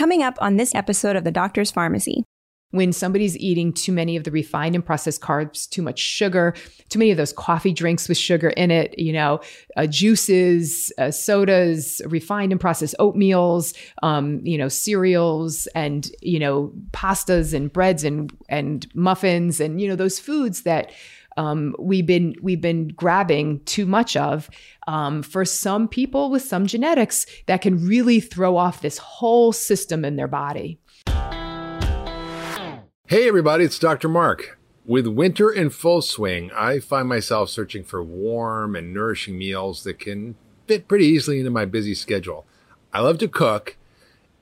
Coming up on this episode of The Doctor's Farmacy. When somebody's eating too many of the refined and processed carbs, too much sugar, too many of those coffee drinks with sugar in it, you know, uh, juices, uh, sodas, refined and processed oatmeals, um, you know, cereals, and you know, pastas and breads and and muffins, and you know, those foods that um, we've been we've been grabbing too much of. Um, for some people with some genetics, that can really throw off this whole system in their body. Hey everybody, it's Dr. Mark. With winter in full swing, I find myself searching for warm and nourishing meals that can fit pretty easily into my busy schedule. I love to cook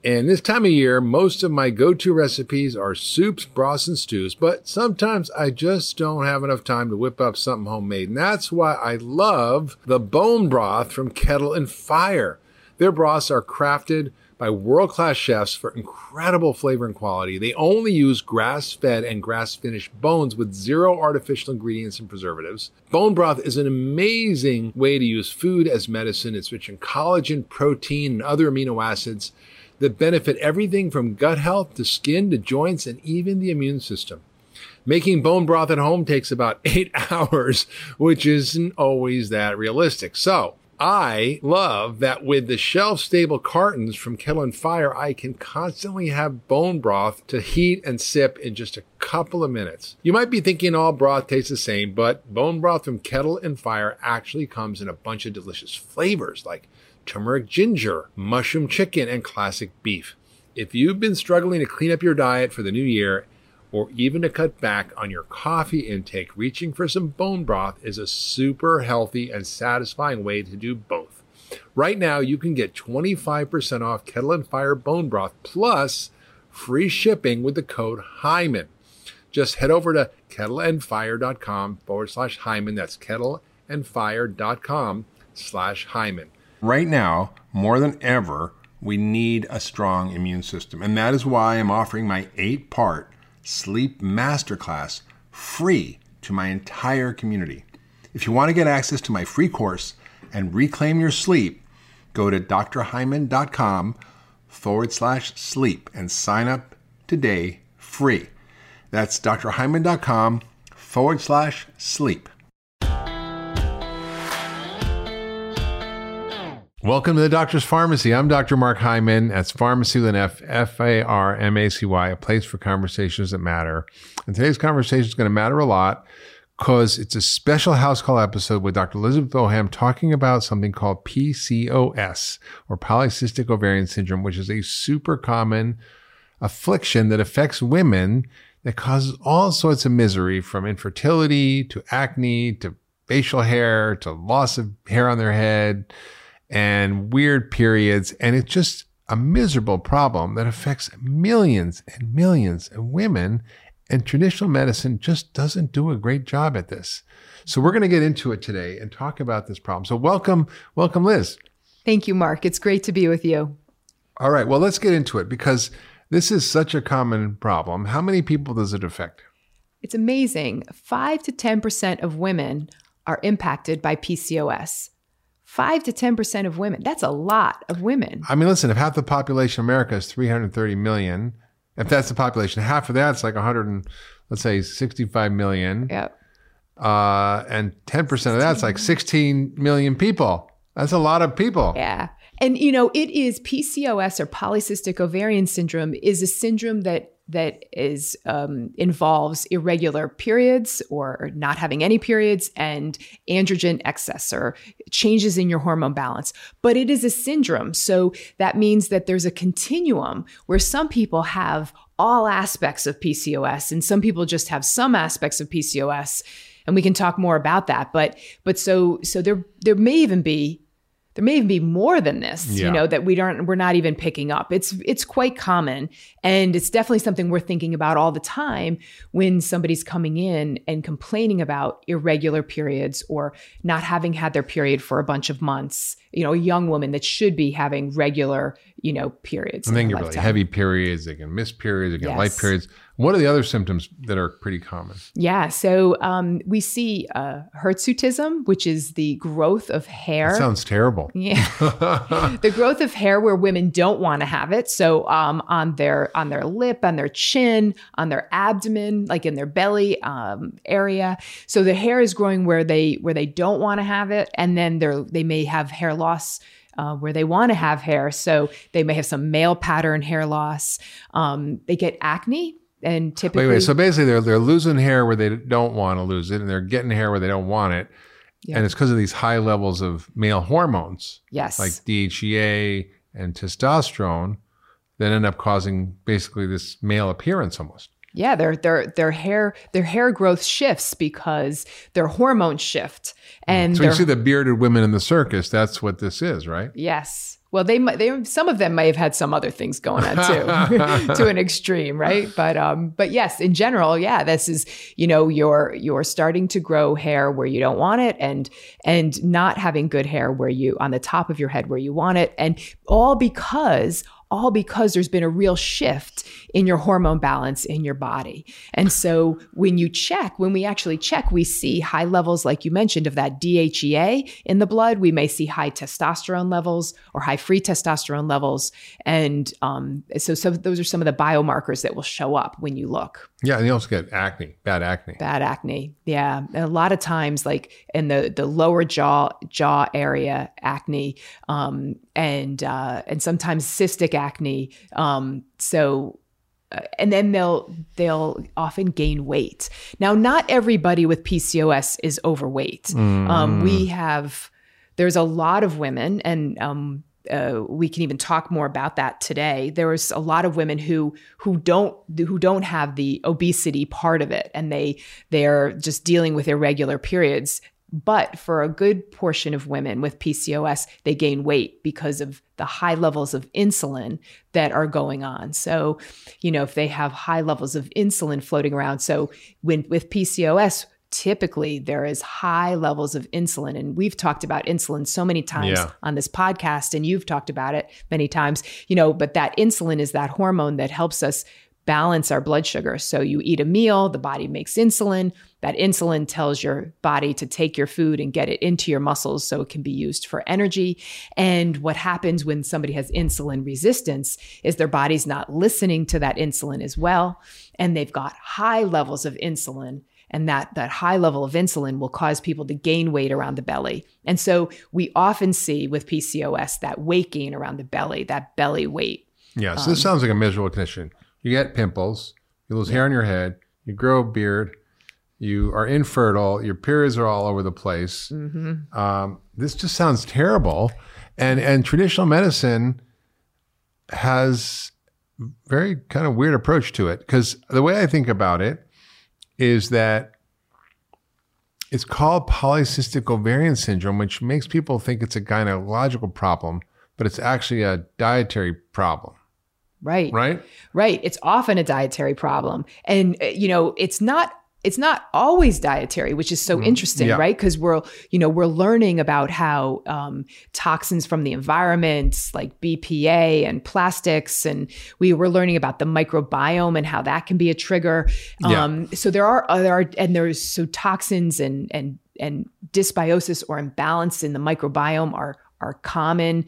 and this time of year, most of my go-to recipes are soups, broths, and stews, but sometimes I just don't have enough time to whip up something homemade. And that's why I love the bone broth from Kettle and Fire. Their broths are crafted by world-class chefs for incredible flavor and quality. They only use grass-fed and grass-finished bones with zero artificial ingredients and preservatives. Bone broth is an amazing way to use food as medicine. It's rich in collagen, protein, and other amino acids that benefit everything from gut health to skin to joints and even the immune system. Making bone broth at home takes about eight hours, which isn't always that realistic. So I love that with the shelf stable cartons from Kettle and Fire, I can constantly have bone broth to heat and sip in just a couple of minutes. You might be thinking all broth tastes the same, but bone broth from Kettle and Fire actually comes in a bunch of delicious flavors like turmeric ginger, mushroom chicken, and classic beef. If you've been struggling to clean up your diet for the new year, or even to cut back on your coffee intake, reaching for some bone broth is a super healthy and satisfying way to do both. Right now, you can get 25% off Kettle and Fire bone broth plus free shipping with the code Hyman. Just head over to kettleandfire.com forward slash Hyman. That's kettleandfire.com slash Hyman. Right now, more than ever, we need a strong immune system. And that is why I'm offering my eight part sleep masterclass free to my entire community. If you want to get access to my free course and reclaim your sleep, go to drhyman.com forward slash sleep and sign up today free. That's drhyman.com forward slash sleep. Welcome to the Doctor's Farmacy. I'm Dr. Mark Hyman. That's Farmacy with an F, F A R M A C Y, a place for conversations that matter. And today's conversation is going to matter a lot because it's a special house call episode with Dr. Elizabeth Boham talking about something called PCOS or polycystic ovarian syndrome, which is a super common affliction that affects women that causes all sorts of misery from infertility to acne to facial hair to loss of hair on their head and weird periods. And it's just a miserable problem that affects millions and millions of women. And traditional medicine just doesn't do a great job at this. So we're going to get into it today and talk about this problem. So welcome, welcome, Liz. Thank you, Mark. It's great to be with you. All right. Well, let's get into it because this is such a common problem. How many people does it affect? It's amazing. Five to 10% of women are impacted by PCOS. 5 to 10% of women. That's a lot of women. I mean, listen, if half the population of America is 330 million, if that's the population, half of that's like 100 and let's say 65 million. Yep. Uh, and 10% of that's like 16 million people. That's a lot of people. Yeah. And you know, it is PCOS or polycystic ovarian syndrome is a syndrome that that is um, involves irregular periods or not having any periods and androgen excess or changes in your hormone balance. But it is a syndrome. So that means that there's a continuum where some people have all aspects of PCOS and some people just have some aspects of PCOS and we can talk more about that. But but so so there there may even be there may even be more than this, yeah. you know, that we don't we're not even picking up. It's it's quite common and it's definitely something we're thinking about all the time when somebody's coming in and complaining about irregular periods or not having had their period for a bunch of months. You know, a young woman that should be having regular, you know, periods. And then get really heavy periods. They can miss periods. They can light periods. What are the other symptoms that are pretty common? Yeah. So um, we see uh, hirsutism, which is the growth of hair. That sounds terrible. yeah. the growth of hair where women don't want to have it. So um, on their on their lip, on their chin, on their abdomen, like in their belly um, area. So the hair is growing where they where they don't want to have it, and then they they may have hair loss. Uh, where they want to have hair, so they may have some male pattern hair loss. Um, they get acne, and typically, Wait, wait. So basically, they're they're losing hair where they don't want to lose it, and they're getting hair where they don't want it, Yeah. and it's because of these high levels of male hormones yes, like DHEA and testosterone that end up causing basically this male appearance almost. Yeah, their their their hair their hair growth shifts because their hormones shift, and So you see the bearded women in the circus. That's what this is, right? yes. Well, they might they some of them may have had some other things going on too, to an extreme, right? But um, but yes, in general, yeah, this is you know you're you're starting to grow hair where you don't want it, and and not having good hair where you on the top of your head where you want it, and all because all because there's been a real shift in your hormone balance in your body. And so when you check, when we actually check, we see high levels, like you mentioned, of that DHEA in the blood. We may see high testosterone levels or high free testosterone levels. And um, so, so those are some of the biomarkers that will show up when you look. Yeah, and you also get acne, bad acne. Bad acne. Yeah. And a lot of times, like in the, the lower jaw jaw area acne, um, and uh, and sometimes cystic acne. Um, so uh, and then they'll they'll often gain weight. Now, not everybody with PCOS is overweight. Um, we have there's a lot of women, and um, uh, we can even talk more about that today. There is a lot of women who who don't who don't have the obesity part of it, and they they're just dealing with irregular periods. But for a good portion of women with PCOS, they gain weight because of the high levels of insulin that are going on. So, you know, if they have high levels of insulin floating around, so when with PCOS, typically there is high levels of insulin and we've talked about insulin so many times Yeah. on this podcast and you've talked about it many times you know but that insulin is that hormone that helps us balance our blood sugar so you eat a meal the body makes insulin that insulin tells your body to take your food and get it into your muscles so it can be used for energy and what happens when somebody has insulin resistance is their body's not listening to that insulin as well and they've got high levels of insulin and that that high level of insulin will cause people to gain weight around the belly. And so we often see with PCOS that weight gain around the belly, that belly weight. Yeah, so Um, this sounds like a miserable condition. You get pimples, you lose hair on your head, you grow a beard, you are infertile, your periods are all over the place. Mm-hmm. Um, this just sounds terrible, and and traditional medicine has very kind of weird approach to it because the way I think about it is that it's called polycystic ovarian syndrome, which makes people think it's a gynecological problem, but it's actually a dietary problem, Right. right? Right. It's often a dietary problem. And uh, you know, it's not it's not always dietary, which is so interesting, Yeah. right? Because we're, you know, we're learning about how um, toxins from the environment, like BPA and plastics, and we were learning about the microbiome and how that can be a trigger. Yeah. Um, so there are there are and there's so toxins and and and dysbiosis or imbalance in the microbiome are are common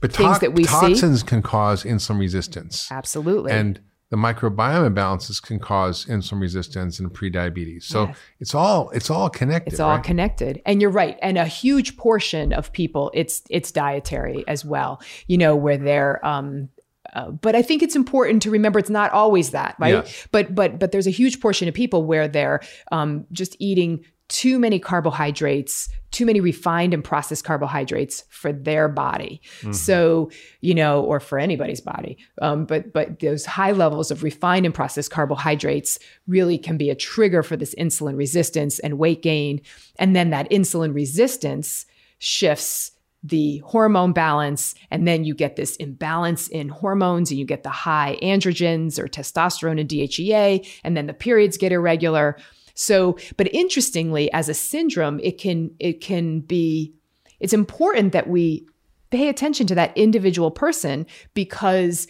But things tox- that we see. toxins can cause insulin resistance, Absolutely. and the microbiome imbalances can cause insulin resistance and prediabetes. So Yes. it's all it's all connected. It's all right? connected. And you're right. And a huge portion of people, it's it's dietary as well, you know, where they're um uh, but I think it's important to remember it's not always that, right? Yes. But but but there's a huge portion of people where they're um, just eating too many carbohydrates, too many refined and processed carbohydrates for their body. So you know, or for anybody's body. Um, but but those high levels of refined and processed carbohydrates really can be a trigger for this insulin resistance and weight gain, and then that insulin resistance shifts the hormone balance and then you get this imbalance in hormones and you get the high androgens or testosterone and DHEA and then the periods get irregular so but interestingly as a syndrome it can it can be it's important that we pay attention to that individual person because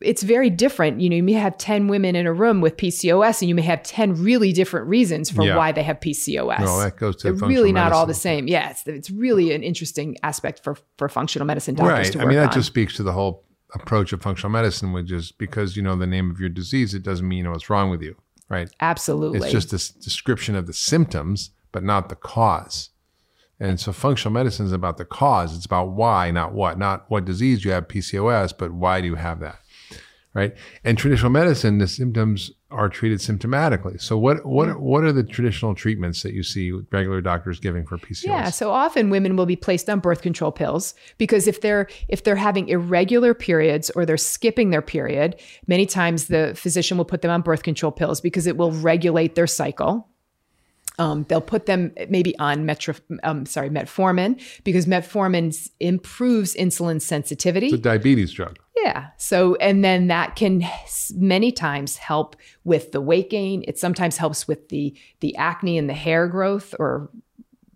it's very different. You know, you may have 10 women in a room with PCOS and you may have 10 really different reasons for Yeah. why they have PCOS. No, that goes to really not all the medicine. same. Yeah, it's, it's really an interesting aspect for, for functional medicine doctors Right. to I mean, that on. just speaks to the whole approach of functional medicine, which is because you know the name of your disease, it doesn't mean you know what's wrong with you. Right. Absolutely. It's just this description of the symptoms, but not the cause. And so functional medicine is about the cause. It's about why, not what. Not what disease you have PCOS, but why do you have that? Right. And traditional medicine, the symptoms are treated symptomatically. So what what what are the traditional treatments that you see regular doctors giving for PCOS? Yeah, so often women will be placed on birth control pills because if they're if they're having irregular periods or they're skipping their period, many times the physician will put them on birth control pills because it will regulate their cycle. Um, they'll put them maybe on metro, um, sorry, metformin because metformin improves insulin sensitivity. It's a diabetes drug. Yeah. So, and then that can many times help with the weight gain. It sometimes helps with the the acne and the hair growth or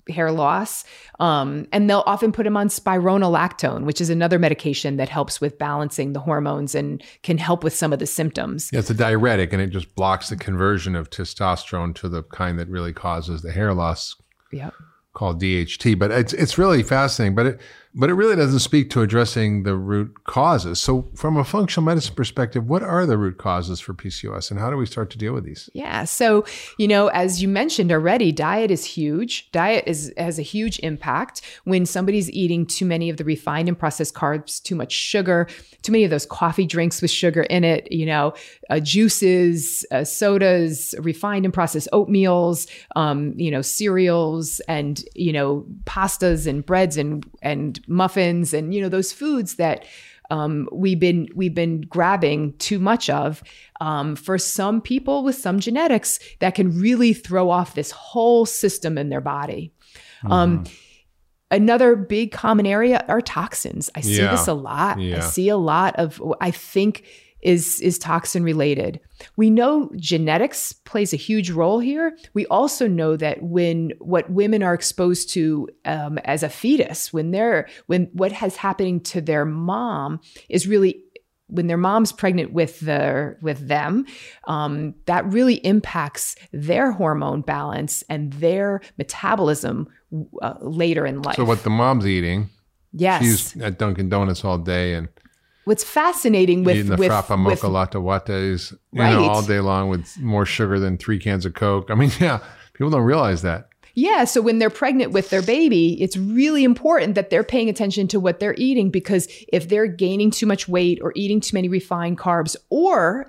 hair loss. Um, and they'll often put them on spironolactone, which is another medication that helps with balancing the hormones and can help with some of the symptoms. Yeah, it's a diuretic and it just blocks the conversion of testosterone to the kind that really causes the hair loss Yep. called DHT. But it's it's really fascinating. But it but it really doesn't speak to addressing the root causes. So from a functional medicine perspective, what are the root causes for PCOS and how do we start to deal with these? Yeah. So, you know, as you mentioned already, diet is huge. Diet is has a huge impact when somebody's eating too many of the refined and processed carbs, too much sugar, too many of those coffee drinks with sugar in it, you know, uh, juices, uh, sodas, refined and processed oatmeals, um, you know, cereals and, you know, pastas and breads and and muffins and, you know, those foods that um, we've been we've been grabbing too much of. Um, for some people with some genetics, that can really throw off this whole system in their body. Um, another big common area are toxins. I see Yeah. this a lot. I see a lot of I think is is toxin related. We know genetics plays a huge role here. We also know that when what women are exposed to um, as a fetus, when they're when what has happening to their mom is really when their mom's pregnant with their with them, um, that really impacts their hormone balance and their metabolism uh, later in life. So what the mom's eating, yes, she's at Dunkin' Donuts all day and what's fascinating with eating the with, frappa with mocha latte lattes, you Right. know, all day long with more sugar than three cans of Coke. I mean, yeah, people don't realize that. Yeah. So when they're pregnant with their baby, it's really important that they're paying attention to what they're eating because if they're gaining too much weight or eating too many refined carbs or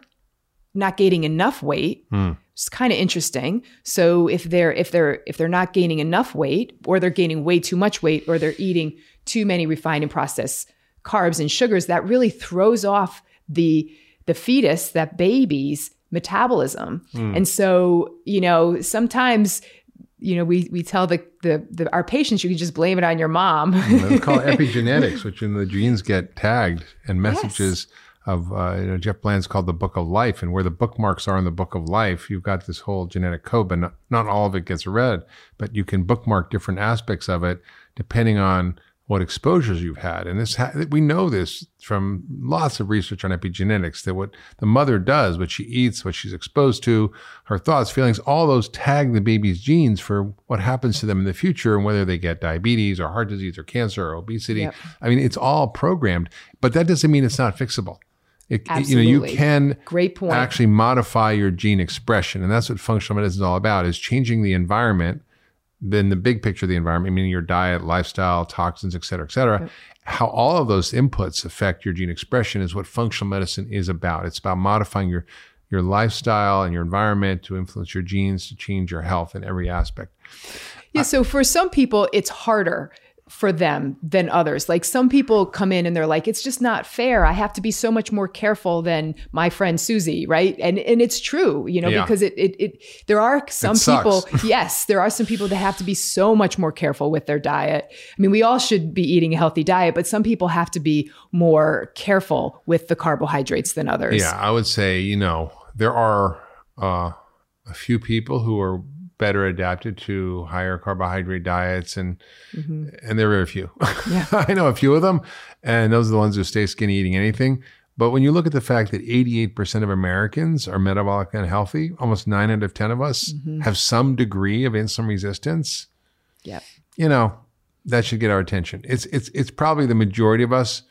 not gaining enough weight, hmm. it's kind of interesting. So if they're if they're if they're not gaining enough weight or they're gaining way too much weight or they're eating too many refined and processed carbs and sugars, that really throws off the the fetus, that baby's metabolism. And so, you know, sometimes you know, we we tell the, the the our patients you can just blame it on your mom. It's called epigenetics, which in the genes get tagged and messages of, uh, you know, Jeff Bland's called the book of life. And where the bookmarks are in the book of life, you've got this whole genetic code, but not, not all of it gets read, but you can bookmark different aspects of it depending on what exposures you've had. And this, ha- we know this from lots of research on epigenetics that what the mother does, what she eats, what she's exposed to, her thoughts, feelings, all those tag the baby's genes for what happens to them in the future and whether they get diabetes or heart disease or cancer or obesity. Yep. I mean, it's all programmed, but that doesn't mean it's not fixable. It, you know, you can Great point. actually modify your gene expression, and that's what functional medicine is all about: is changing the environment, then the big picture of the environment, meaning your diet, lifestyle, toxins, et cetera, et cetera. How all of those inputs affect your gene expression is what functional medicine is about. It's about modifying your your lifestyle and your environment to influence your genes to change your health in every aspect. Yeah, uh, so for some people, it's harder for them than others. Like some people come in and they're like, it's just not fair. I have to be so much more careful than my friend Susie, right? And and it's true, you know, Yeah. because it it, it there are some It people, yes, there are some people that have to be so much more careful with their diet. I mean, we all should be eating a healthy diet, but some people have to be more careful with the carbohydrates than others. Yeah, I would say, you know, there are uh, a few people who are better adapted to higher carbohydrate diets and Mhm. and there are very few. Yeah. I know a few of them, and those are the ones who stay skinny eating anything. But when you look at the fact that 88% of Americans are metabolic unhealthy, almost nine out of 10 of us Mhm. have some degree of insulin resistance, Yep. you know, that should get our attention. It's it's it's probably the majority of us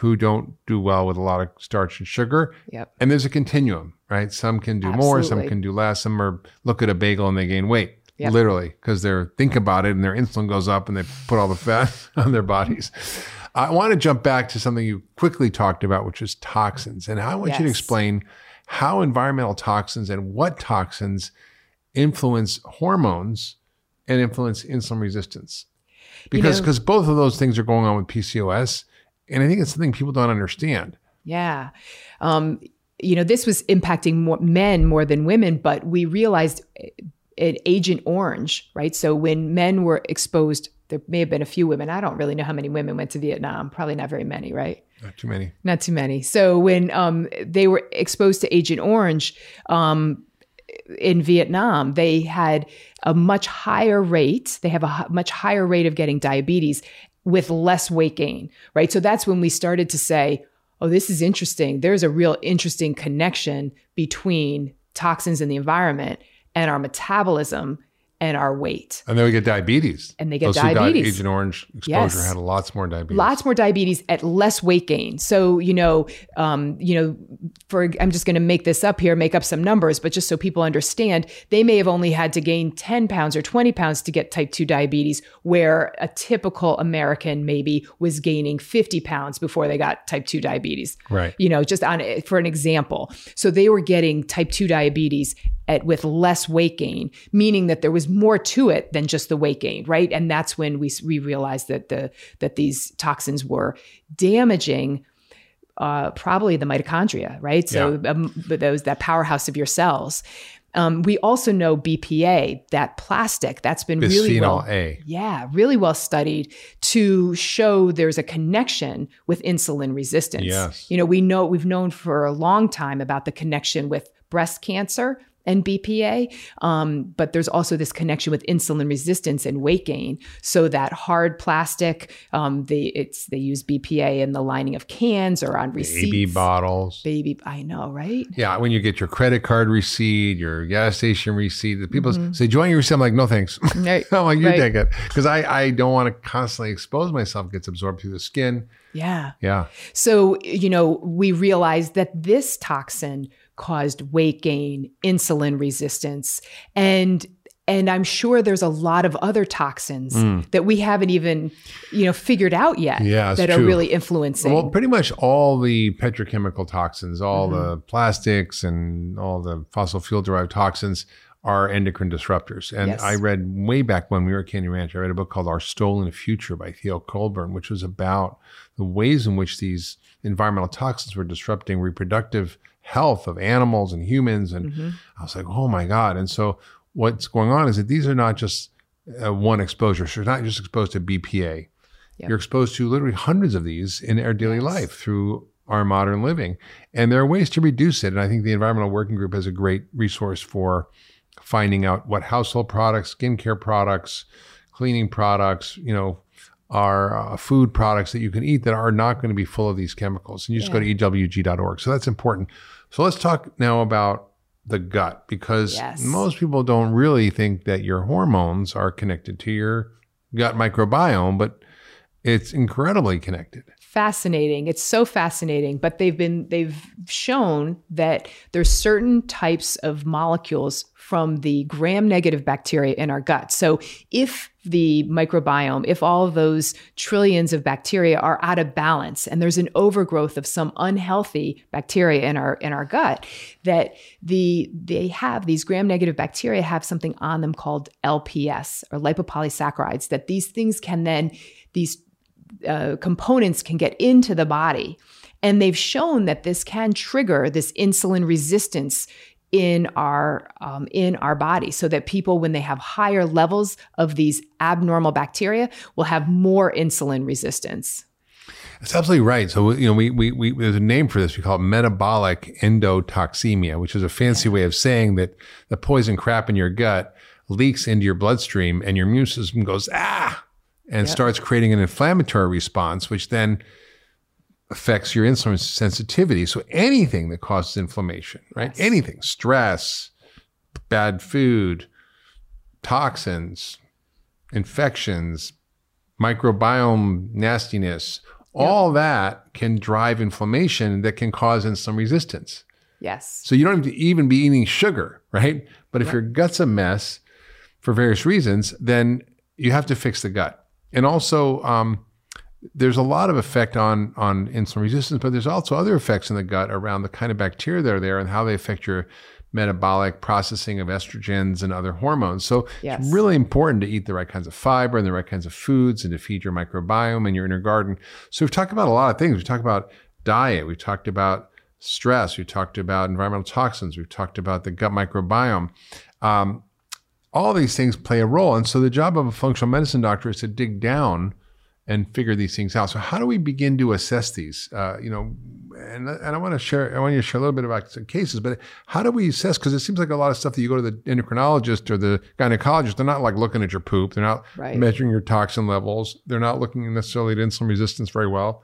who don't do well with a lot of starch and sugar. Yep. And there's a continuum, right? Some can do more, some can do less. Some are look at a bagel and they gain weight, Yep. literally, because they're think about it and their insulin goes up and they put all the fat on their bodies. I want to jump back to something you quickly talked about, which is toxins. And I want you to explain how environmental toxins and what toxins influence hormones and influence insulin resistance. Because know- because both of those things are going on with PCOS. And I think it's something people don't understand. Yeah. Um, you know, this was impacting more men more than women, but we realized at Agent Orange, right? So when men were exposed, there may have been a few women. I don't really know how many women went to Vietnam. Probably not very many, right? Not too many. Not too many. So when um, they were exposed to Agent Orange um, in Vietnam, they had a much higher rate. They have a much higher rate of getting diabetes with less weight gain, right? So that's when we started to say, oh, this is interesting. There's a real interesting connection between toxins in the environment and our metabolism and our weight. And then we get diabetes. And they get Those diabetes. Agent Orange exposure Yes. had lots more diabetes. lots more diabetes at less weight gain. So you know, um, you know, for I'm just going to make this up here, make up some numbers, but just so people understand, they may have only had to gain 10 pounds or 20 pounds to get type 2 diabetes, where a typical American maybe was gaining 50 pounds before they got type 2 diabetes Right. you know just on for an example so they were getting type 2 diabetes at with less weight gain meaning that there was more to it than just the weight gain right and that's when we we realized that the that these toxins were damaging uh, probably the mitochondria right so um, those that powerhouse of your cells um, we also know BPA, that plastic, that's been really well, A. yeah, really well studied to show there's a connection with insulin resistance. Yes. You know, we know we've known for a long time about the connection with breast cancer and BPA, um, but there's also this connection with insulin resistance and weight gain. So that hard plastic, um, they it's they use BPA in the lining of cans or on receipts. Baby bottles. Baby, I know, right? Yeah, when you get your credit card receipt, your gas station receipt, the people say, "Do you want your receipt?" I'm like, "No, thanks." Right. I'm like, "You Right. take it," because I I don't want to constantly expose myself. It gets absorbed through the skin. Yeah. Yeah, So, you know, we realized that this toxin caused weight gain, insulin resistance, and and I'm sure there's a lot of other toxins that we haven't even, you know, figured out yet Mm. Yeah, that are really influencing. well, pretty much all the petrochemical toxins, all Mm-hmm. the plastics, and all the fossil fuel derived toxins are endocrine disruptors. And Yes. I read way back when we were at Canyon Ranch, I read a book called Our Stolen Future by Theo Colborn, which was about the ways in which these environmental toxins were disrupting reproductive health of animals and humans. And Mm-hmm. I was like, oh my God. And so what's going on is that these are not just uh, one exposure. So you're not just exposed to BPA. Yep. You're exposed to literally hundreds of these in our daily life through our modern living. And there are ways to reduce it. And I think the Environmental Working Group has a great resource for finding out what household products, skincare products, cleaning products, you know, are uh, food products that you can eat that are not going to be full of these chemicals. And you just go to ewg.org. So that's important. So let's talk now about the gut because Yes. most people don't really think that your hormones are connected to your gut microbiome, but it's incredibly connected. fascinating. It's so fascinating, but they've been they've shown that there's certain types of molecules from the gram negative bacteria in our gut. So if the microbiome, if all those trillions of bacteria are out of balance and there's an overgrowth of some unhealthy bacteria in our in our gut, that the they have these gram negative bacteria have something on them called LPS or lipopolysaccharides that these things can then these uh, components can get into the body. And they've shown that this can trigger this insulin resistance in our um, in our body so that people when they have higher levels of these abnormal bacteria will have more insulin resistance That's absolutely right. So you know, we, we we there's a name for this. We call it metabolic endotoxemia, which is a fancy way of saying that the poison crap in your gut leaks into your bloodstream and your immune system goes, ah, and Yep. starts creating an inflammatory response, which then affects your insulin sensitivity. So anything that causes inflammation, right? Yes. Anything, stress, bad food, toxins, infections, microbiome nastiness, all that can drive inflammation that can cause insulin resistance. Yes. So you don't have to even be eating sugar, right? But if your gut's a mess for various reasons, then you have to fix the gut. And also, um, there's a lot of effect on on insulin resistance, but there's also other effects in the gut around the kind of bacteria that are there and how they affect your metabolic processing of estrogens and other hormones. So Yes. it's really important to eat the right kinds of fiber and the right kinds of foods and to feed your microbiome and your inner garden. So we've talked about a lot of things. We've talked about diet. We've talked about stress. we've talked about environmental toxins. We've talked about the gut microbiome. Um, all these things play a role. And so the job of a functional medicine doctor is to dig down and figure these things out. So how do we begin to assess these? Uh, you know, and, and I want to share, I want you to share a little bit about some cases, but how do we assess? Because it seems like a lot of stuff that you go to the endocrinologist or the gynecologist, they're not like looking at your poop. They're not Right. measuring your toxin levels. They're not looking necessarily at insulin resistance very well.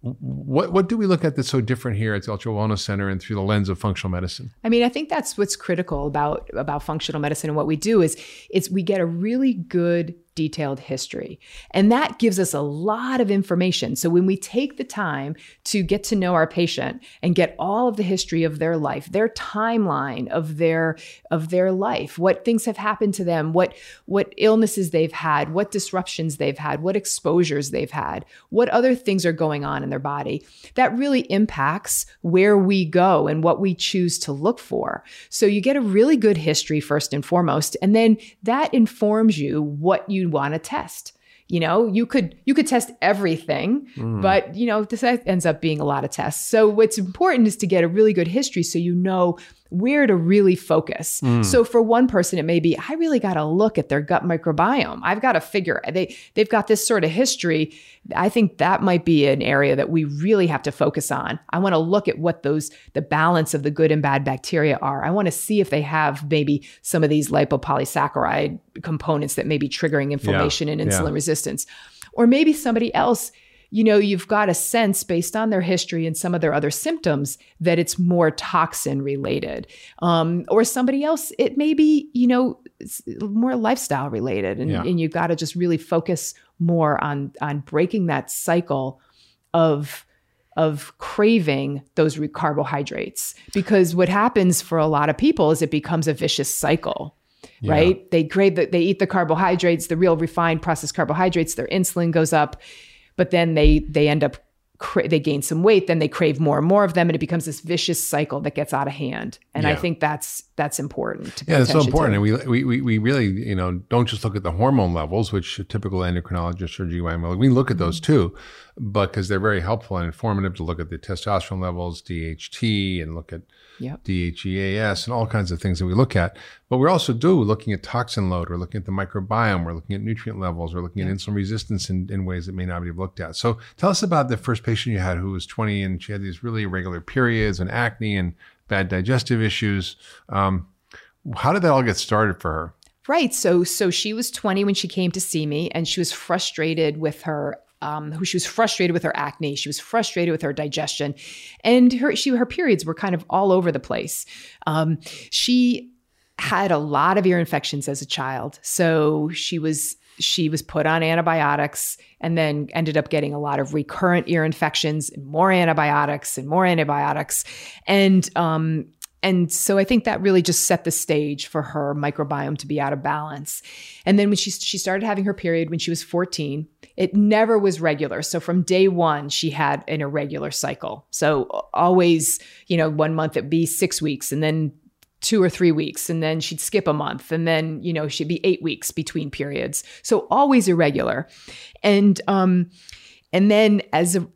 What what do we look at that's so different here at the Ultra Wellness Center and through the lens of functional medicine? I mean, I think that's what's critical about about functional medicine and what we do is is we get a really good detailed history. And that gives us a lot of information. So when we take the time to get to know our patient and get all of the history of their life, their timeline of their of their life, what things have happened to them, what what illnesses they've had, what disruptions they've had, what exposures they've had, what other things are going on in their body, that really impacts where we go and what we choose to look for. So you get a really good history first and foremost, and then that informs you what you want to test. You know, you could you could test everything, mm. but you know, this ends up being a lot of tests. So what's important is to get a really good history so you know where to really focus. Mm. So for one person, it may be, I really got to look at their gut microbiome. I've got to figure they they've got this sort of history. I think that might be an area that we really have to focus on. I want to look at what those the balance of the good and bad bacteria are. I want to see if they have maybe some of these lipopolysaccharide components that may be triggering inflammation and yeah. insulin resistance. Or maybe somebody else you know, you've got a sense based on their history and some of their other symptoms that it's more toxin related. Um, or somebody else, it may be, you know, more lifestyle related. And, Yeah. and you've got to just really focus more on on breaking that cycle of of craving those carbohydrates because what happens for a lot of people is it becomes a vicious cycle Yeah. right they crave the, they eat the carbohydrates the real refined processed carbohydrates their insulin goes up but then they they end up cra- they gain some weight then they crave more and more of them and it becomes this vicious cycle that gets out of hand and i think that's that's important to Yeah, it's so important. to. And we, we, we, really, you know, don't just look at the hormone levels, which a typical endocrinologist or GYN will. We look at those Mm-hmm. too, but because they're very helpful and informative to look at the testosterone levels, DHT, and look at Yep. DHEAS and all kinds of things that we look at. But we also do looking at toxin load. We're looking at the microbiome. We're looking at nutrient levels. We're looking at insulin resistance in, in ways that may not be looked at. So tell us about the first patient you had who was 20 and she had these really irregular periods and acne and bad digestive issues. Um, how did that all get started for her? Right. So so she was 20 when she came to see me and she was frustrated with her um, who she was frustrated with her acne. She was frustrated with her digestion, and her she her periods were kind of all over the place. Um, she had a lot of ear infections as a child, so she was she was put on antibiotics and then ended up getting a lot of recurrent ear infections and more antibiotics and more antibiotics and um, and so I think that really just set the stage for her microbiome to be out of balance. And then when she she started having her period when she was 14, it never was regular. So from day 1 she had an irregular cycle. So always, you know, one month it'd be 6 weeks and then 2 or 3 weeks and then she'd skip a month and then, you know, she'd be 8 weeks between periods. So always irregular. And um and then as a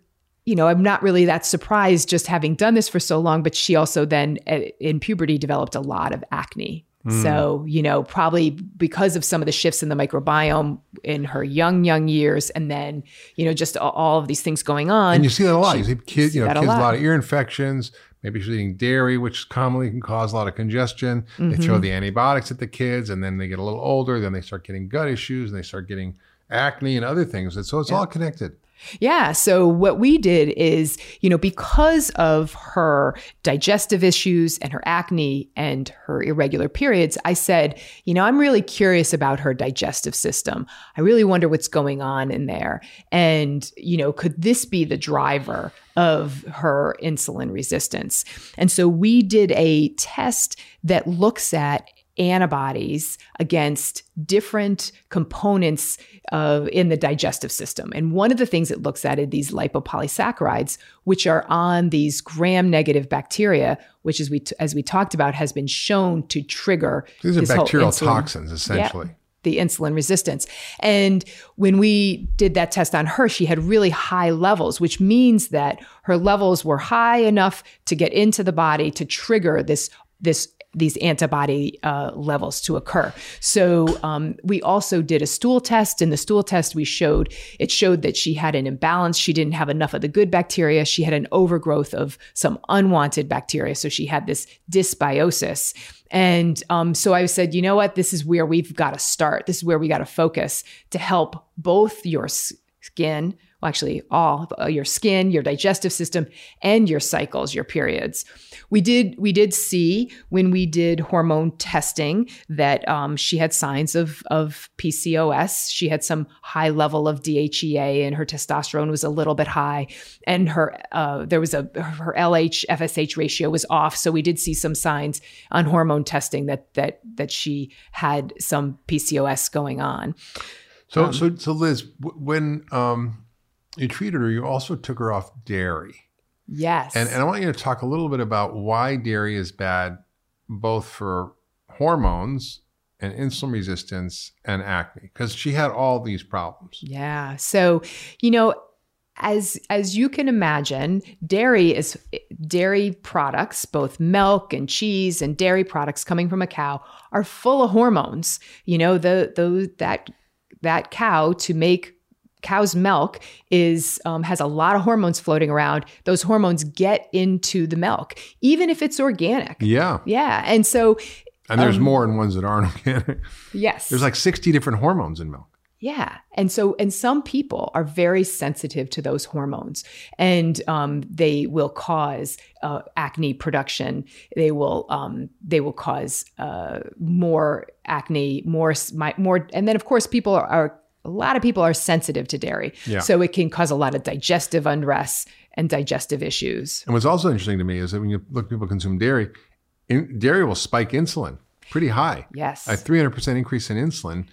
you know, I'm not really that surprised just having done this for so long, but she also then uh, in puberty developed a lot of acne. So, you know, probably because of some of the shifts in the microbiome in her young, young years, and then, you know, just all, of these things going on. And you see that a lot. You see kids, you know, a kids a lot. lot. of ear infections. Maybe she's eating dairy, which commonly can cause a lot of congestion. They Mm-hmm. throw the antibiotics at the kids, and then they get a little older. Then they start getting gut issues, and they start getting acne and other things. And so it's all connected. Yeah. So what we did is, you know, because of her digestive issues and her acne and her irregular periods, I said, you know, I'm really curious about her digestive system. I really wonder what's going on in there. And, you know, could this be the driver of her insulin resistance? And so we did a test that looks at antibodies against different components of in the digestive system. And one of the things it looks at are these lipopolysaccharides, which are on these gram-negative bacteria, which, as we as we talked about, has been shown to trigger These are bacterial toxins, essentially. Yeah, the insulin resistance. And when we did that test on her, she had really high levels, which means that her levels were high enough to get into the body to trigger this this these antibody uh, levels to occur. So um, we also did a stool test. In the stool test, we showed it showed that she had an imbalance. She didn't have enough of the good bacteria. She had an overgrowth of some unwanted bacteria. So she had this dysbiosis. And um, so I said, you know what? This is where we've got to start. This is where we got to focus to help both your skin, well, actually, all uh, your skin, your digestive system, and your cycles, your periods. We did we did see when we did hormone testing that um, she had signs of of PCOS. She had some high level of DHEA, and her testosterone was a little bit high, and her uh, there was a her LH FSH ratio was off. So we did see some signs on hormone testing that that that she had some PCOS going on. So, Um, so, so Liz, w- when um, you treated her, you also took her off dairy. Yes, And, and I want you to talk a little bit about why dairy is bad, both for hormones and insulin resistance and acne, because she had all these problems. Yeah. So, you know, as as you can imagine, dairy is dairy products, both milk and cheese and dairy products coming from a cow are full of hormones. You know, the those that that cow to make cow's milk is um, has a lot of hormones floating around. Those hormones get into the milk, even if it's organic. Yeah. Yeah, and so And there's Um, more in ones that aren't organic. yes, There's like 60 different hormones in milk. Yeah. And so, and some people are very sensitive to those hormones and um, they will cause uh, acne production. They will, um, they will cause uh, more acne, more, more. And then, of course, people are, are, a lot of people are sensitive to dairy. Yeah. So it can cause a lot of digestive unrest and digestive issues. And what's also interesting to me is that when you look, people consume dairy, in, dairy will spike insulin pretty high. Yes. A 300% increase in insulin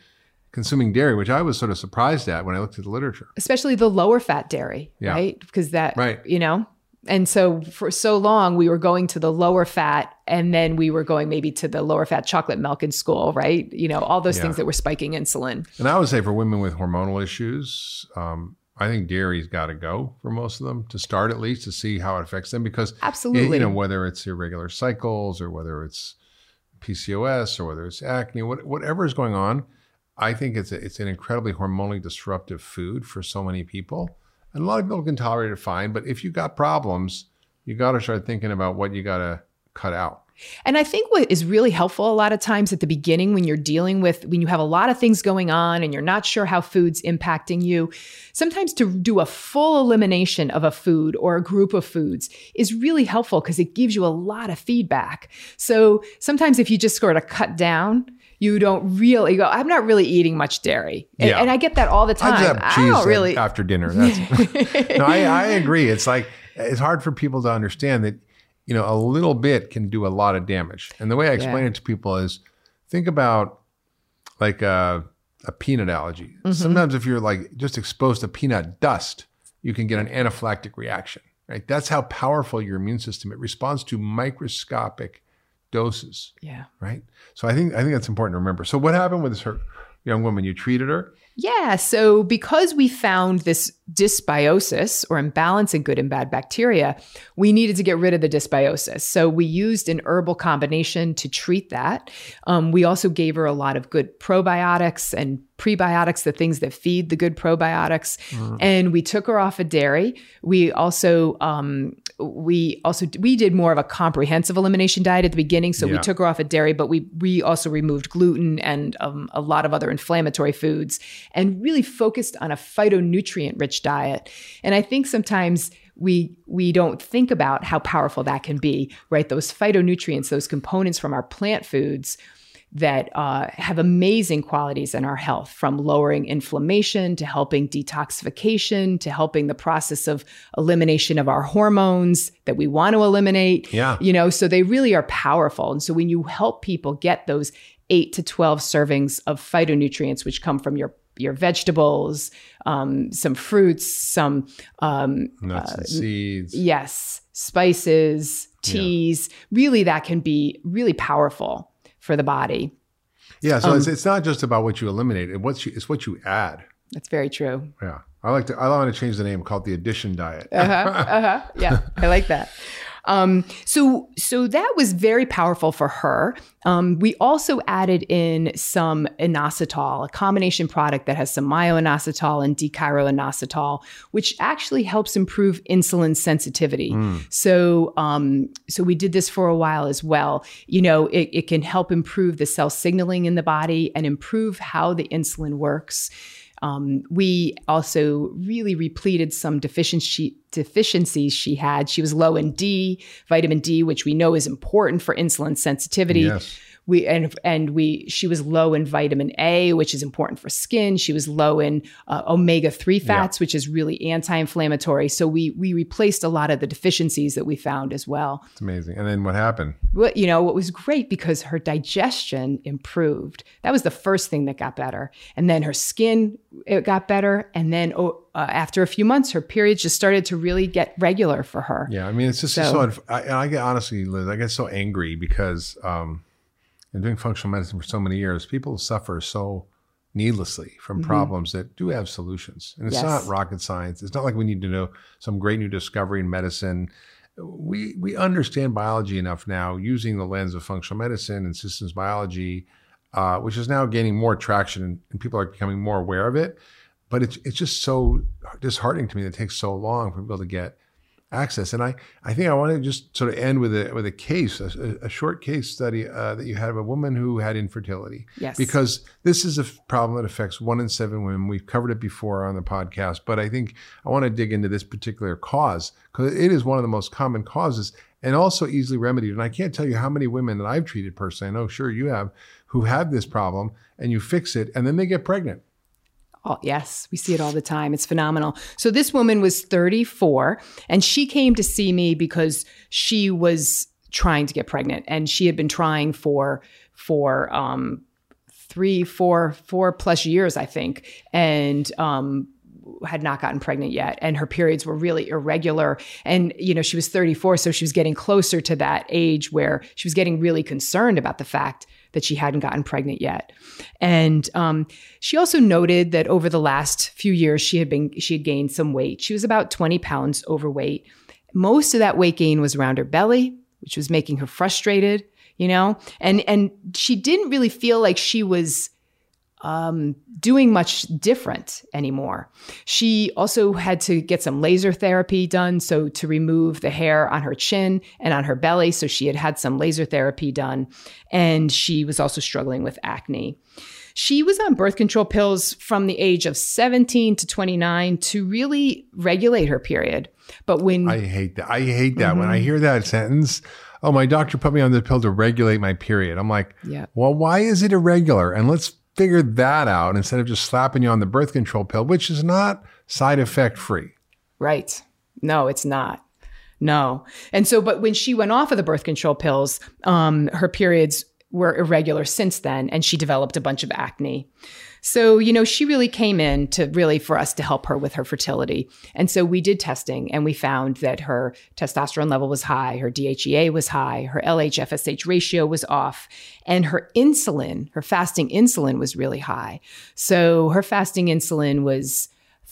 consuming dairy, which I was sort of surprised at when I looked at the literature. especially the lower fat dairy, Yeah. right? Because that, Right. you know, and so for so long we were going to the lower fat, and then we were going maybe to the lower fat chocolate milk in school, right? You know, all those Yeah. things that were spiking insulin. And I would say for women with hormonal issues, um, I think dairy's got to go for most of them to start at least to see how it affects them because Absolutely. you know whether it's irregular cycles or whether it's PCOS or whether it's acne, what, whatever is going on, I think it's a, it's an incredibly hormonally disruptive food for so many people, and a lot of people can tolerate it fine. But if you got problems, you got to start thinking about what you got to cut out. And I think what is really helpful a lot of times at the beginning when you're dealing with, when you have a lot of things going on and you're not sure how food's impacting you, sometimes to do a full elimination of a food or a group of foods is really helpful because it gives you a lot of feedback. So sometimes if you just sort of cut down, you don't really go, I'm not really eating much dairy. And, Yeah. and I get that all the I time. just have I don't really. after dinner. That's no, I, I agree. It's like it's hard for people to understand that you know a little bit can do a lot of damage. And the way I explain Yeah. it to people is think about like a, a peanut allergy. Mm-hmm. Sometimes if you're like just exposed to peanut dust, you can get an anaphylactic reaction. Right? That's how powerful your immune system. It responds to microscopic doses yeah. right? So I think I think that's important to remember. So what happened with this her young woman? You treated her. Yeah. So, because we found this dysbiosis or imbalance in good and bad bacteria, we needed to get rid of the dysbiosis. So, we used an herbal combination to treat that. Um, we also gave her a lot of good probiotics and prebiotics, the things that feed the good probiotics. Mm. And we took her off of dairy. We also um, we also we did more of a comprehensive elimination diet at the beginning. So yeah. we took her off of dairy, but we we also removed gluten and um, a lot of other inflammatory foods, and really focused on a phytonutrient rich diet. And I think sometimes we we don't think about how powerful that can be, right? Those phytonutrients, those components from our plant foods that uh, have amazing qualities in our health from lowering inflammation to helping detoxification to helping the process of elimination of our hormones that we want to eliminate. Yeah. You know, so they really are powerful. And so when you help people get those eight to 12 servings of phytonutrients, which come from your your vegetables, um, some fruits, some um, nuts uh, and seeds. Yes, spices, teas. Yeah. Really, that can be really powerful for the body. Yeah, so um, it's, it's not just about what you eliminate; it's what you, it's what you add. That's very true. Yeah, I like to. I want to change the name, called the addition diet. uh huh. Uh huh. Yeah, I like that. Um, so, so that was very powerful for her. Um, we also added in some inositol, a combination product that has some myo-inositol and D-chiroinositol, which actually helps improve insulin sensitivity. Mm. So, um, so we did this for a while as well. You know, it, it can help improve the cell signaling in the body and improve how the insulin works. Um, we also really repleted some deficiency, deficiencies she had. She was low in D, vitamin D, which we know is important for insulin sensitivity. Yes we and and we she was low in vitamin A, which is important for skin. She was low in uh, omega three fats, yeah. which is really anti-inflammatory. So we we replaced a lot of the deficiencies that we found as well. It's amazing. And then what happened? What you know what was great because her digestion improved. That was the first thing that got better, and then her skin it got better, and then oh, uh, after a few months, her periods just started to really get regular for her. Yeah, I mean, it's just so. so I, I, get honestly, Liz, I get so angry because um, and doing functional medicine for so many years, people suffer so needlessly from mm-hmm. problems that do have solutions. And it's yes. not rocket science. It's not like we need to know some great new discovery in medicine. We we understand biology enough now using the lens of functional medicine and systems biology, uh, which is now gaining more traction and, and people are becoming more aware of it. But it's it's just so disheartening to me that it takes so long for people to get access. And I, I think I want to just sort of end with a with a case, a, a short case study uh, that you had of a woman who had infertility. Yes. Because this is a problem that affects one in seven women. We've covered it before on the podcast, but I think I want to dig into this particular cause because it is one of the most common causes and also easily remedied. And I can't tell you how many women that I've treated personally. I know, sure you have, who have this problem, and you fix it, and then they get pregnant. Oh, yes, we see it all the time. It's phenomenal. So this woman was 34 and she came to see me because she was trying to get pregnant and she had been trying for for um three, four, four plus years, I think. And um had not gotten pregnant yet and her periods were really irregular and you know she was 34 so she was getting closer to that age where she was getting really concerned about the fact that she hadn't gotten pregnant yet. And um, she also noted that over the last few years, she had been she had gained some weight. She was about 20 pounds overweight. Most of that weight gain was around her belly, which was making her frustrated, you know, and and she didn't really feel like she was um, doing much different anymore. She also had to get some laser therapy done, so to remove the hair on her chin and on her belly. So she had had some laser therapy done, and she was also struggling with acne. She was on birth control pills from the age of 17 to 29 to really regulate her period. But when I hate that, I hate that mm-hmm. when I mm-hmm. hear that sentence oh, my doctor put me on the pill to regulate my period. I'm like, yeah. well, why is it irregular? And let's figured that out instead of just slapping you on the birth control pill, which is not side effect free. Right. No, it's not. No. And so, but when she went off of the birth control pills, um, her periods were irregular since then, and she developed a bunch of acne. So, you know, she really came in to really for us to help her with her fertility. And so we did testing and we found that her testosterone level was high, her DHEA was high, her LH FSH ratio was off, and her insulin, her fasting insulin was really high. So her fasting insulin was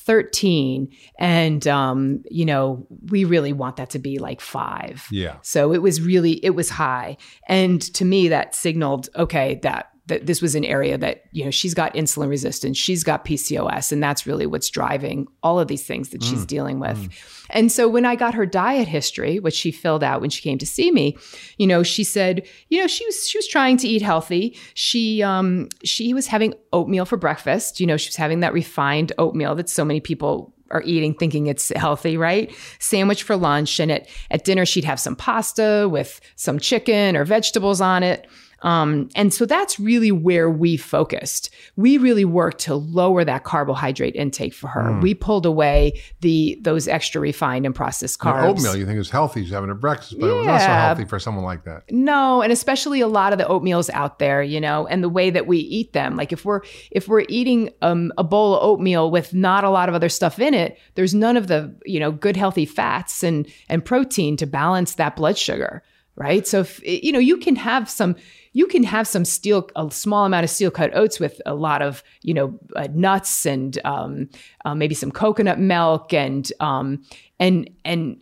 13 and um, you know we really want that to be like five Yeah. so it was really it was high and to me that signaled okay that that this was an area that you know she's got insulin resistance she's got pcos and that's really what's driving all of these things that she's dealing with and so when i got her diet history which she filled out when she came to see me you know she said you know she was she was trying to eat healthy she um she was having oatmeal for breakfast you know she was having that refined oatmeal that so many people are eating thinking it's healthy, right? Sandwich for lunch. And at, at dinner, she'd have some pasta with some chicken or vegetables on it. Um, and so that's really where we focused. We really worked to lower that carbohydrate intake for her. We pulled away the those extra refined and processed And carbs. oatmeal, you think is healthy. She's having a breakfast, but it was not so healthy for someone like that. No, and especially a lot of the oatmeals out there, you know, and the way that we eat them. Like if we're if we're eating um, a bowl of oatmeal with not a lot of other stuff in it, there's none of the you know good healthy fats and and protein to balance that blood sugar, right? So if you know you can have some you can have some steel a small amount of steel cut oats with a lot of you know uh, nuts and um, uh, maybe some coconut milk and um, and and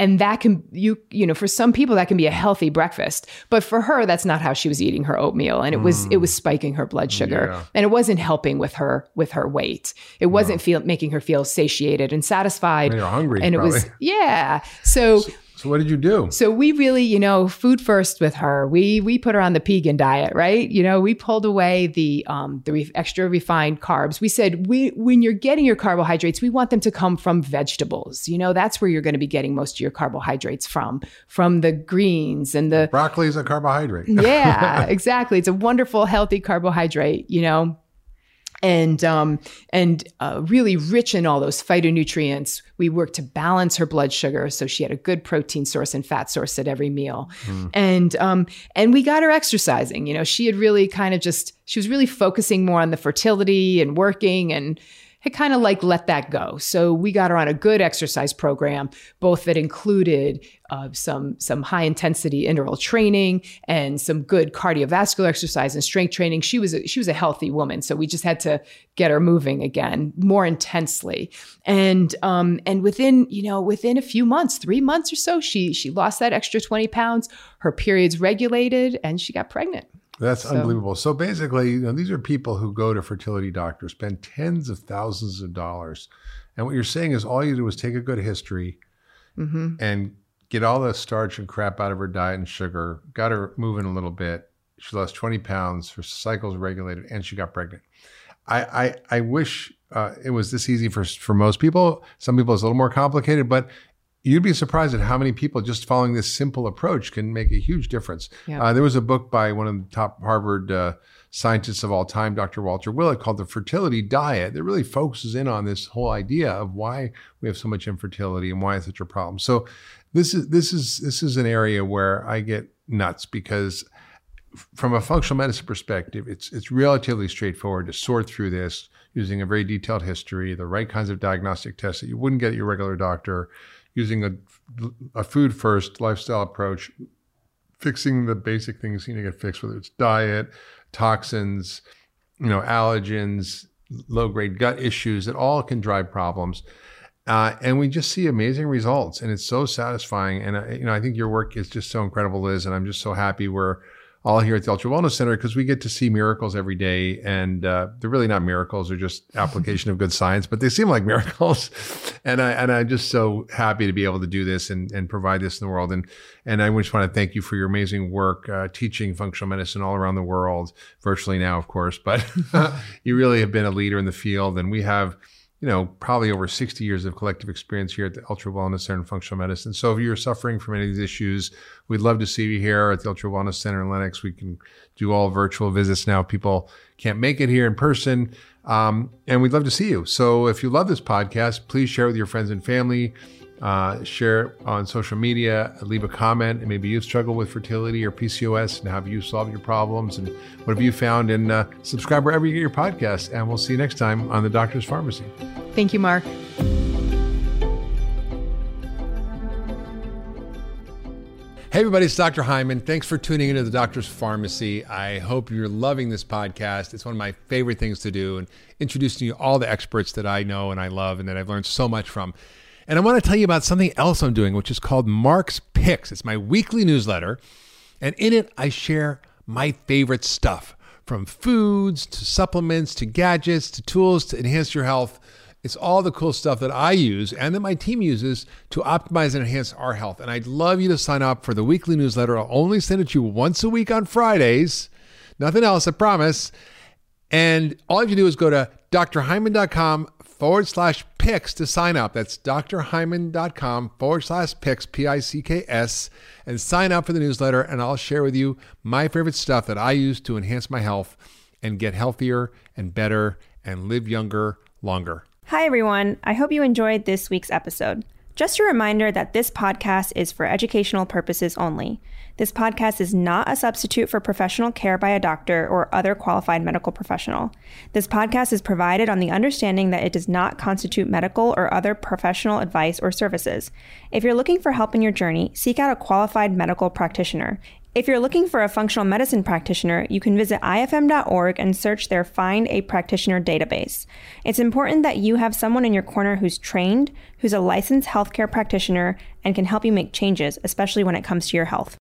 and that can you you know for some people that can be a healthy breakfast. But for her that's not how she was eating her oatmeal. And it was it was spiking her blood sugar. Yeah. and it wasn't helping with her with her weight. It wasn't feel making her feel satiated and satisfied. Her hungry, and it was yeah. So So what did you do? so we really, you know, food first with her. We we put her on the pegan diet, right? You know, we pulled away the um the re- extra refined carbs. We said we when you're getting your carbohydrates, we want them to come from vegetables. You know, that's where you're going to be getting most of your carbohydrates from, from the greens and the Broccoli is a carbohydrate. yeah, exactly. It's a wonderful, healthy carbohydrate, you know, and um, and uh, really rich in all those phytonutrients. We worked to balance her blood sugar, so she had a good protein source and fat source at every meal, and um, and we got her exercising. You know, she had really kind of just she was really focusing more on the fertility and working and had kind of like let that go. So we got her on a good exercise program, both that included uh, some some high intensity interval training and some good cardiovascular exercise and strength training. She was a, she was a healthy woman, so we just had to get her moving again more intensely. And um, and within you know within a few months, three months or so, she she lost that extra twenty pounds. Her periods regulated, and she got pregnant. That's unbelievable. So basically, you know, these are people who go to fertility doctors, spend tens of thousands of dollars. And what you're saying is all you do is take a good history Mm-hmm. and get all the starch and crap out of her diet and sugar, got her moving a little bit. She lost 20 pounds, her cycles regulated, and she got pregnant. I, I, I wish uh, it was this easy for, for most people. Some people it's a little more complicated, but you'd be surprised at how many people just following this simple approach can make a huge difference. Yeah. Uh, there was a book by one of the top Harvard uh, scientists of all time, Dr. Walter Willett, called The Fertility Diet that really focuses in on this whole idea of why we have so much infertility and why it's such a problem. So this is this is this is an area where I get nuts because from a functional medicine perspective, it's it's relatively straightforward to sort through this using a very detailed history, the right kinds of diagnostic tests that you wouldn't get at your regular doctor, using a, a food first lifestyle approach, fixing the basic things you need to get fixed, whether it's diet, toxins, you know, allergens, low grade gut issues that all can drive problems. Uh, and we just see amazing results, and it's so satisfying. And I, you know, I think your work is just so incredible, Liz. And I'm just so happy we're all here at the Ultra Wellness Center because we get to see miracles every day, and uh, they're really not miracles; they're just application of good science. But they seem like miracles, and I and I'm just so happy to be able to do this and and provide this in the world. And and I just want to thank you for your amazing work uh, teaching functional medicine all around the world, virtually now, of course. But you really have been a leader in the field, and we have you know, probably over 60 years of collective experience here at the Ultra Wellness Center and Functional Medicine. So if you're suffering from any of these issues, we'd love to see you here at the Ultra Wellness Center in Lenox. We can do all virtual visits now. People can't make it here in person. Um, and we'd love to see you. So if you love this podcast, please share with your friends and family. Uh, share it on social media, leave a comment, and maybe you struggle with fertility or PCOS and how have you solved your problems and what have you found? And uh, subscribe wherever you get your podcast. And we'll see you next time on the Doctor's Farmacy. Thank you, Mark. Hey, everybody, it's Dr. Hyman. Thanks for tuning into the Doctor's Farmacy. I hope you're loving this podcast. It's one of my favorite things to do and introducing you all the experts that I know and I love and that I've learned so much from. And I want to tell you about something else I'm doing, which is called Mark's Picks. It's my weekly newsletter. And in it, I share my favorite stuff from foods to supplements to gadgets to tools to enhance your health. It's all the cool stuff that I use and that my team uses to optimize and enhance our health. And I'd love you to sign up for the weekly newsletter. I'll only send it to you once a week on Fridays. Nothing else, I promise. And all you have to do is go to drhyman.com forward slash picks to sign up. That's drhyman.com forward slash picks, P I C K S, and sign up for the newsletter. And I'll share with you my favorite stuff that I use to enhance my health and get healthier and better and live younger longer. Hi, everyone. I hope you enjoyed this week's episode. Just a reminder that this podcast is for educational purposes only. This podcast is not a substitute for professional care by a doctor or other qualified medical professional. This podcast is provided on the understanding that it does not constitute medical or other professional advice or services. If you're looking for help in your journey, seek out a qualified medical practitioner. If you're looking for a functional medicine practitioner, you can visit ifm.org and search their Find a Practitioner database. It's important that you have someone in your corner who's trained, who's a licensed healthcare practitioner, and can help you make changes, especially when it comes to your health.